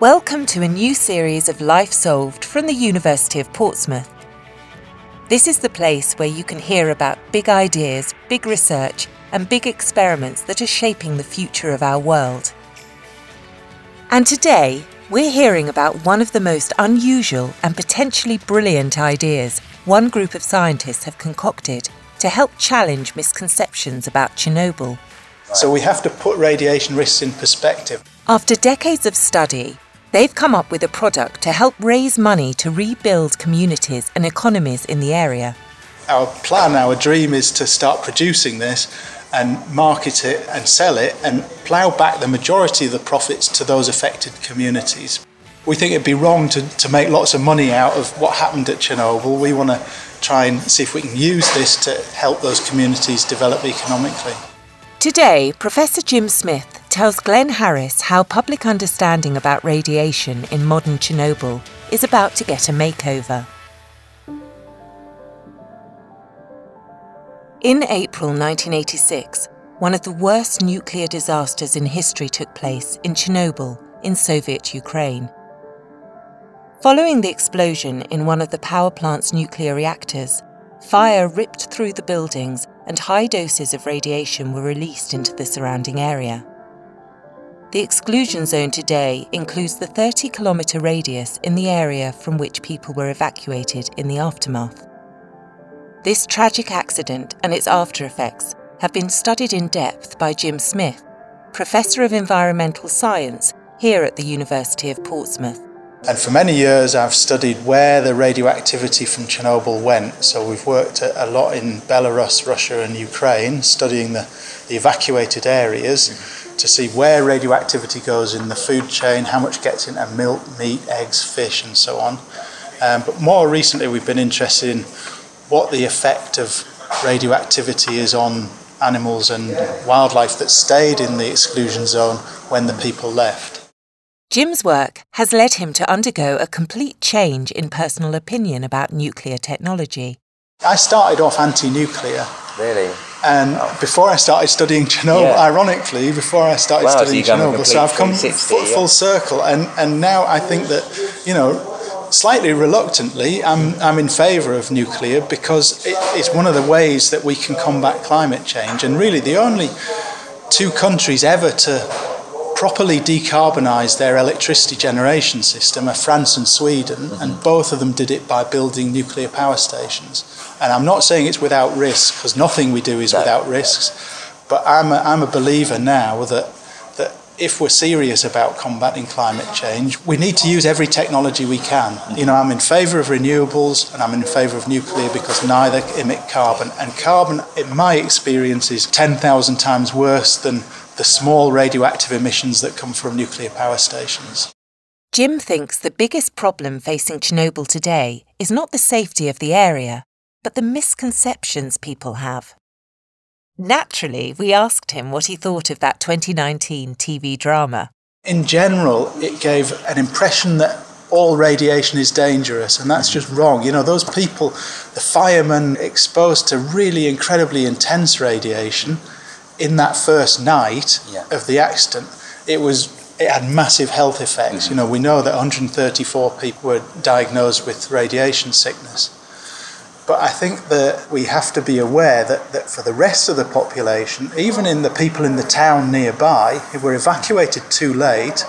Welcome to a new series of Life Solved from the University of Portsmouth. This is the place where you can hear about big ideas, big research, and big experiments that are shaping the future of our world. And today, we're hearing about one of the most unusual and potentially brilliant ideas one group of scientists have concocted to help challenge misconceptions about Chernobyl. So we have to put radiation risks in perspective. After decades of study, They've come up with a product to help raise money to rebuild communities and economies in the area. Our plan, our dream is to start producing this and market it and sell it and plough back the majority of the profits to those affected communities. We think it'd be wrong to, to make lots of money out of what happened at Chernobyl. We want to try and see if we can use this to help those communities develop economically. Today, Professor Jim Smith tells Glenn Harris how public understanding about radiation in modern Chernobyl is about to get a makeover. In April 1986, one of the worst nuclear disasters in history took place in Chernobyl, in Soviet Ukraine. Following the explosion in one of the power plant's nuclear reactors, fire ripped through the buildings and high doses of radiation were released into the surrounding area. The exclusion zone today includes the 30 kilometre radius in the area from which people were evacuated in the aftermath. This tragic accident and its after effects have been studied in depth by Jim Smith, Professor of Environmental Science here at the University of Portsmouth. And for many years, I've studied where the radioactivity from Chernobyl went. So we've worked a lot in Belarus, Russia, and Ukraine, studying the, the evacuated areas to see where radioactivity goes in the food chain, how much gets into milk, meat, eggs, fish, and so on. Um, but more recently, we've been interested in what the effect of radioactivity is on animals and wildlife that stayed in the exclusion zone when the people left. Jim's work has led him to undergo a complete change in personal opinion about nuclear technology. I started off anti nuclear. Really? And before I started studying Chernobyl, yeah. ironically, before I started wow, studying so Chernobyl, so I've come full, yeah. full circle. And, and now I think that, you know, slightly reluctantly, I'm, I'm in favour of nuclear because it, it's one of the ways that we can combat climate change. And really, the only two countries ever to properly decarbonise their electricity generation system are France and Sweden, mm-hmm. and both of them did it by building nuclear power stations. And I'm not saying it's without risk, because nothing we do is no. without risks, but I'm a, I'm a believer now that, that if we're serious about combating climate change, we need to use every technology we can. Mm-hmm. You know, I'm in favour of renewables and I'm in favour of nuclear because neither emit carbon. And carbon, in my experience, is 10,000 times worse than the small radioactive emissions that come from nuclear power stations. Jim thinks the biggest problem facing Chernobyl today is not the safety of the area, but the misconceptions people have. Naturally, we asked him what he thought of that 2019 TV drama. In general, it gave an impression that all radiation is dangerous, and that's just wrong. You know, those people, the firemen exposed to really incredibly intense radiation, in that first night yeah. of the accident, it was it had massive health effects. Mm-hmm. You know, we know that 134 people were diagnosed with radiation sickness. But I think that we have to be aware that, that for the rest of the population, even in the people in the town nearby who were evacuated too late,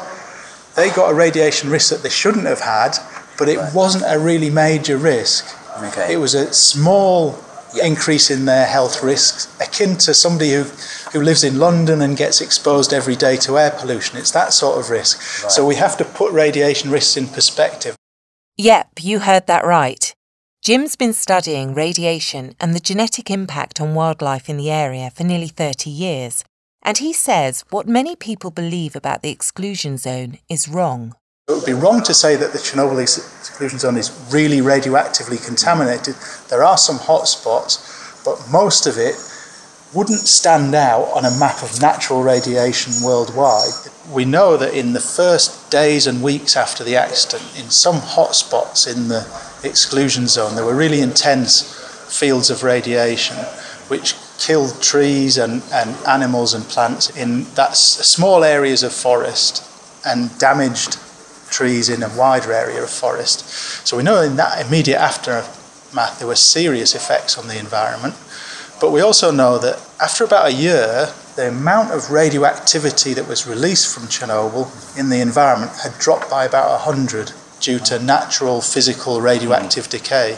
they got a radiation risk that they shouldn't have had, but it wasn't a really major risk. Okay. It was a small increase in their health risks, akin to somebody who, who lives in London and gets exposed every day to air pollution. It's that sort of risk. Right. So we have to put radiation risks in perspective. Yep, you heard that right. Jim's been studying radiation and the genetic impact on wildlife in the area for nearly 30 years, and he says what many people believe about the exclusion zone is wrong. It would be wrong to say that the Chernobyl exclusion zone is really radioactively contaminated. There are some hotspots, but most of it wouldn't stand out on a map of natural radiation worldwide. We know that in the first days and weeks after the accident, in some hotspots in the exclusion zone, there were really intense fields of radiation which killed trees and, and animals and plants in that small areas of forest and damaged trees in a wider area of forest. So we know in that immediate aftermath there were serious effects on the environment. But we also know that after about a year, the amount of radioactivity that was released from Chernobyl in the environment had dropped by about 100 due to natural physical radioactive hmm. decay.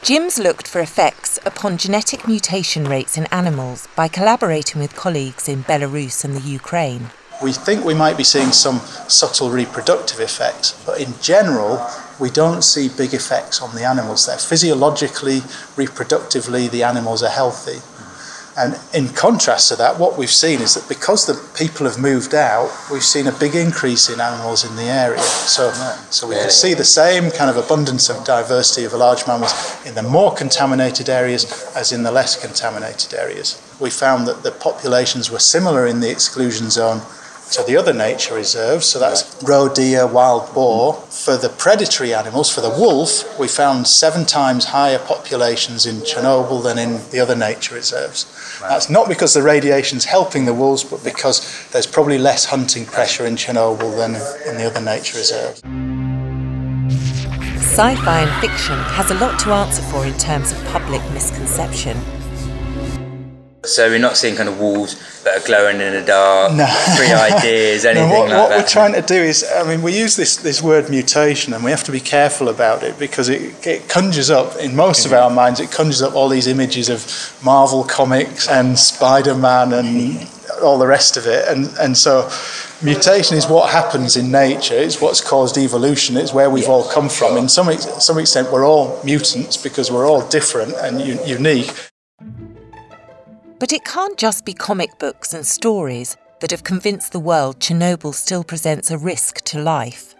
Jim's looked for effects upon genetic mutation rates in animals by collaborating with colleagues in Belarus and the Ukraine. We think we might be seeing some subtle reproductive effects, but in general, we don't see big effects on the animals there. Physiologically, reproductively, the animals are healthy. And in contrast to that, what we've seen is that because the people have moved out, we've seen a big increase in animals in the area. So, so we can see the same kind of abundance of diversity of large mammals in the more contaminated areas as in the less contaminated areas. We found that the populations were similar in the exclusion zone to the other nature reserves, so that's roe deer, wild boar. For the predatory animals, for the wolf, we found seven times higher populations in Chernobyl than in the other nature reserves. Right. That's not because the radiation's helping the wolves, but because there's probably less hunting pressure in Chernobyl than in the other nature reserves. Sci fi and fiction has a lot to answer for in terms of public misconception. So we're not seeing kind of walls that are glowing in the dark, no. free ideas, anything no, what, like what that. we're trying to do is, I mean, we use this, this word mutation and we have to be careful about it because it, it conjures up, in most mm-hmm. of our minds, it conjures up all these images of Marvel comics and Spider Man and mm-hmm. all the rest of it. And, and so mutation is what happens in nature, it's what's caused evolution, it's where we've all come from. In some, some extent, we're all mutants because we're all different and u- unique. But it can't just be comic books and stories that have convinced the world Chernobyl still presents a risk to life.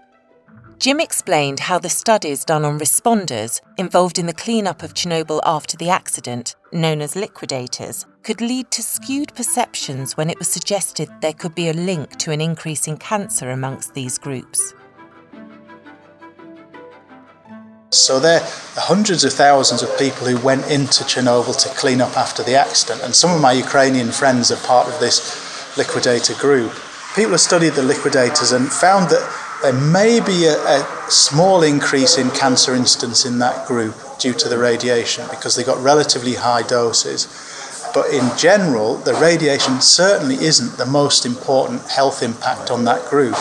Jim explained how the studies done on responders involved in the cleanup of Chernobyl after the accident, known as liquidators, could lead to skewed perceptions when it was suggested there could be a link to an increase in cancer amongst these groups. So there are hundreds of thousands of people who went into Chernobyl to clean up after the accident, and some of my Ukrainian friends are part of this liquidator group. People have studied the liquidators and found that there may be a, a small increase in cancer incidence in that group due to the radiation because they got relatively high doses. But in general, the radiation certainly isn't the most important health impact on that group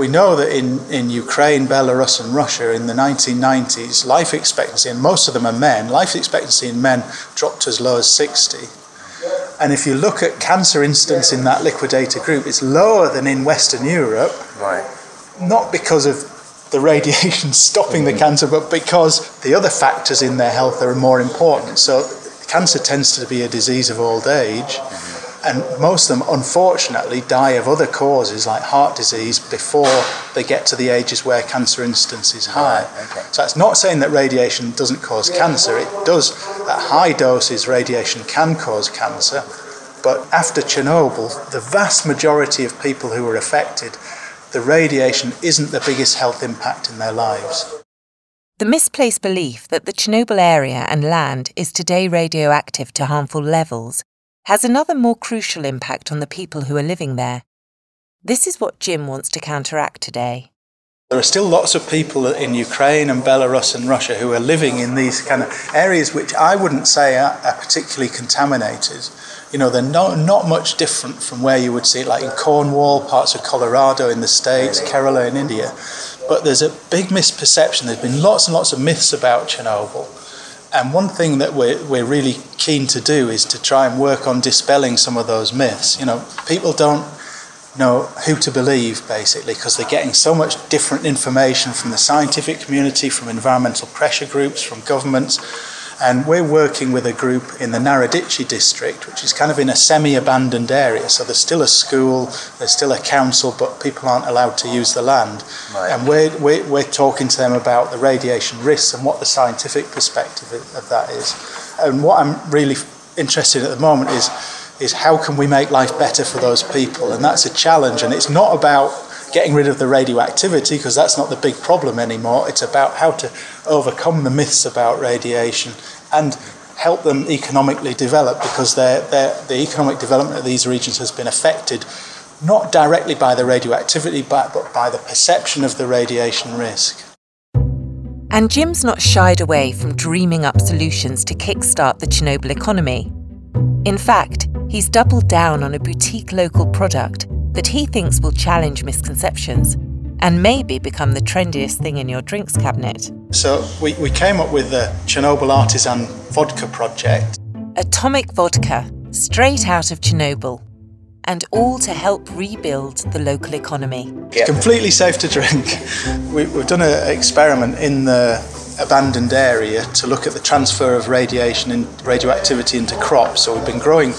we know that in, in Ukraine, Belarus, and Russia in the 1990s, life expectancy, and most of them are men, life expectancy in men dropped as low as 60. And if you look at cancer incidence in that liquidator group, it's lower than in Western Europe. Right. Not because of the radiation stopping mm-hmm. the cancer, but because the other factors in their health are more important. So cancer tends to be a disease of old age. Mm-hmm and most of them unfortunately die of other causes like heart disease before they get to the ages where cancer incidence is high. Okay. So that's not saying that radiation doesn't cause cancer. It does at high doses radiation can cause cancer, but after Chernobyl, the vast majority of people who were affected, the radiation isn't the biggest health impact in their lives. The misplaced belief that the Chernobyl area and land is today radioactive to harmful levels has another more crucial impact on the people who are living there. This is what Jim wants to counteract today. There are still lots of people in Ukraine and Belarus and Russia who are living in these kind of areas which I wouldn't say are, are particularly contaminated. You know, they're not, not much different from where you would see it, like in Cornwall, parts of Colorado in the States, Kerala in India. But there's a big misperception. There's been lots and lots of myths about Chernobyl. And one thing that we're, we're really keen to do is to try and work on dispelling some of those myths. You know, people don't know who to believe basically because they're getting so much different information from the scientific community, from environmental pressure groups, from governments and we're working with a group in the Narodichi district, which is kind of in a semi abandoned area. So there's still a school, there's still a council, but people aren't allowed to use the land. Right. And we're, we're, we're talking to them about the radiation risks and what the scientific perspective of that is. And what I'm really interested in at the moment is, is how can we make life better for those people? And that's a challenge. And it's not about getting rid of the radioactivity because that's not the big problem anymore. It's about how to overcome the myths about radiation and help them economically develop because they're, they're, the economic development of these regions has been affected not directly by the radioactivity, but, but by the perception of the radiation risk. And Jim's not shied away from dreaming up solutions to kickstart the Chernobyl economy. In fact, he's doubled down on a boutique local product that he thinks will challenge misconceptions and maybe become the trendiest thing in your drinks cabinet. So, we, we came up with the Chernobyl Artisan Vodka Project. Atomic vodka, straight out of Chernobyl, and all to help rebuild the local economy. It's completely safe to drink. We, have done an experiment in the abandoned area to look at the transfer of radiation and radioactivity into crops. So we've been growing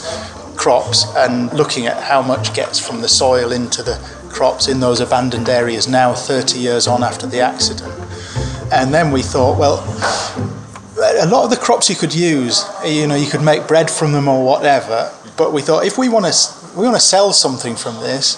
crops and looking at how much gets from the soil into the crops in those abandoned areas now 30 years on after the accident. And then we thought, well, a lot of the crops you could use, you know, you could make bread from them or whatever. But we thought if we want to we want to sell something from this,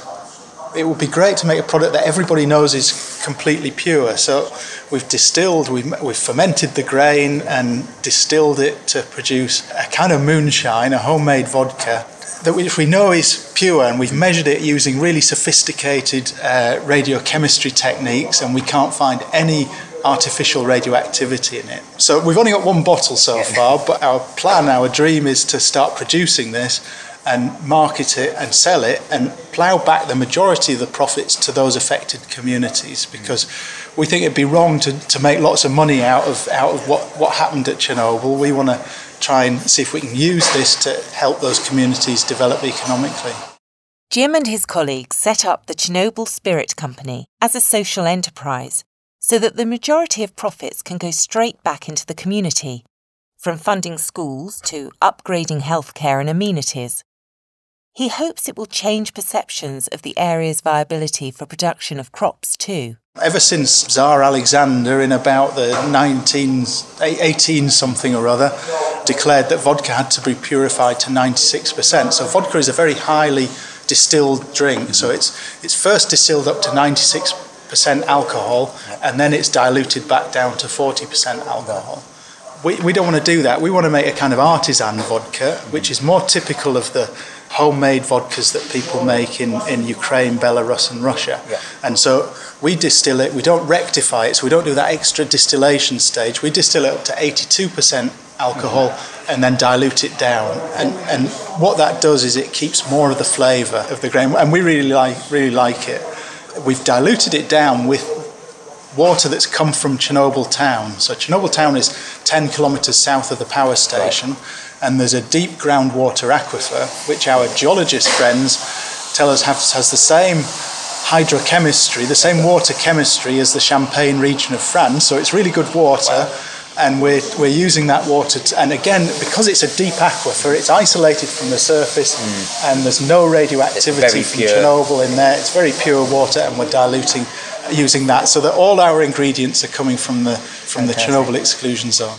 it would be great to make a product that everybody knows is completely pure. So we've distilled, we've, we've fermented the grain and distilled it to produce a kind of moonshine, a homemade vodka that which we know is pure, and we've measured it using really sophisticated uh, radiochemistry techniques, and we can't find any artificial radioactivity in it. So we've only got one bottle so far, but our plan, our dream is to start producing this and market it and sell it and plough back the majority of the profits to those affected communities because we think it'd be wrong to, to make lots of money out of out of what, what happened at Chernobyl. We want to try and see if we can use this to help those communities develop economically. Jim and his colleagues set up the Chernobyl Spirit Company as a social enterprise so that the majority of profits can go straight back into the community, from funding schools to upgrading healthcare and amenities. He hopes it will change perceptions of the area's viability for production of crops too. Ever since Tsar Alexander in about the 19, 18 something or other declared that vodka had to be purified to 96%. So vodka is a very highly distilled drink. So it's, it's first distilled up to 96% alcohol and then it's diluted back down to 40% alcohol. We, we don't want to do that. We want to make a kind of artisan vodka, which is more typical of the homemade vodkas that people make in, in Ukraine, Belarus, and Russia. Yeah. And so we distill it, we don't rectify it, so we don't do that extra distillation stage. We distill it up to 82% alcohol mm-hmm. and then dilute it down. And, and what that does is it keeps more of the flavour of the grain, and we really like, really like it. We've diluted it down with water that's come from Chernobyl town. So Chernobyl town is 10 kilometres south of the power station. Right and there's a deep groundwater aquifer, which our geologist friends tell us has, has the same hydrochemistry, the same water chemistry as the Champagne region of France. So it's really good water. And we're, we're using that water, to, and again, because it's a deep aquifer, it's isolated from the surface, mm. and there's no radioactivity from Chernobyl in there. It's very pure water, and we're diluting using that, so that all our ingredients are coming from the from Fantastic. the Chernobyl exclusion zone.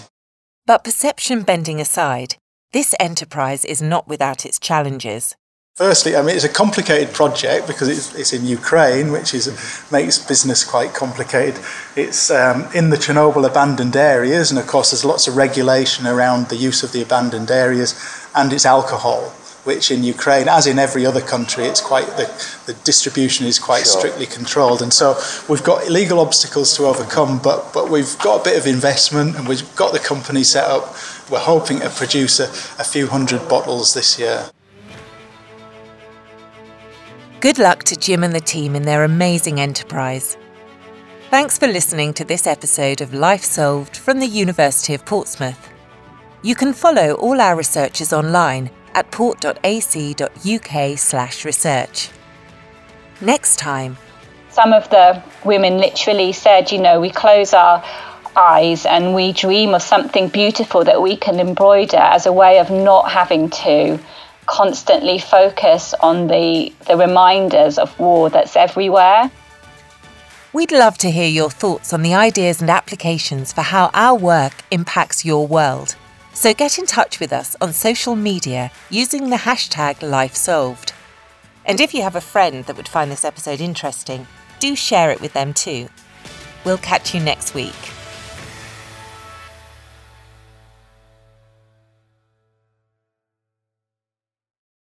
But perception bending aside, this enterprise is not without its challenges. Firstly, I mean, it's a complicated project because it's, it's in Ukraine, which is, makes business quite complicated. It's um, in the Chernobyl abandoned areas, and of course, there's lots of regulation around the use of the abandoned areas, and it's alcohol, which in Ukraine, as in every other country, it's quite the, the distribution is quite sure. strictly controlled, and so we've got legal obstacles to overcome, but but we've got a bit of investment, and we've got the company set up we're hoping to produce a, a few hundred bottles this year. Good luck to Jim and the team in their amazing enterprise. Thanks for listening to this episode of Life Solved from the University of Portsmouth. You can follow all our researchers online at port.ac.uk/slash research. Next time, some of the women literally said, you know, we close our eyes and we dream of something beautiful that we can embroider as a way of not having to constantly focus on the, the reminders of war that's everywhere. We'd love to hear your thoughts on the ideas and applications for how our work impacts your world. So get in touch with us on social media using the hashtag LifeSolved. And if you have a friend that would find this episode interesting, do share it with them too. We'll catch you next week.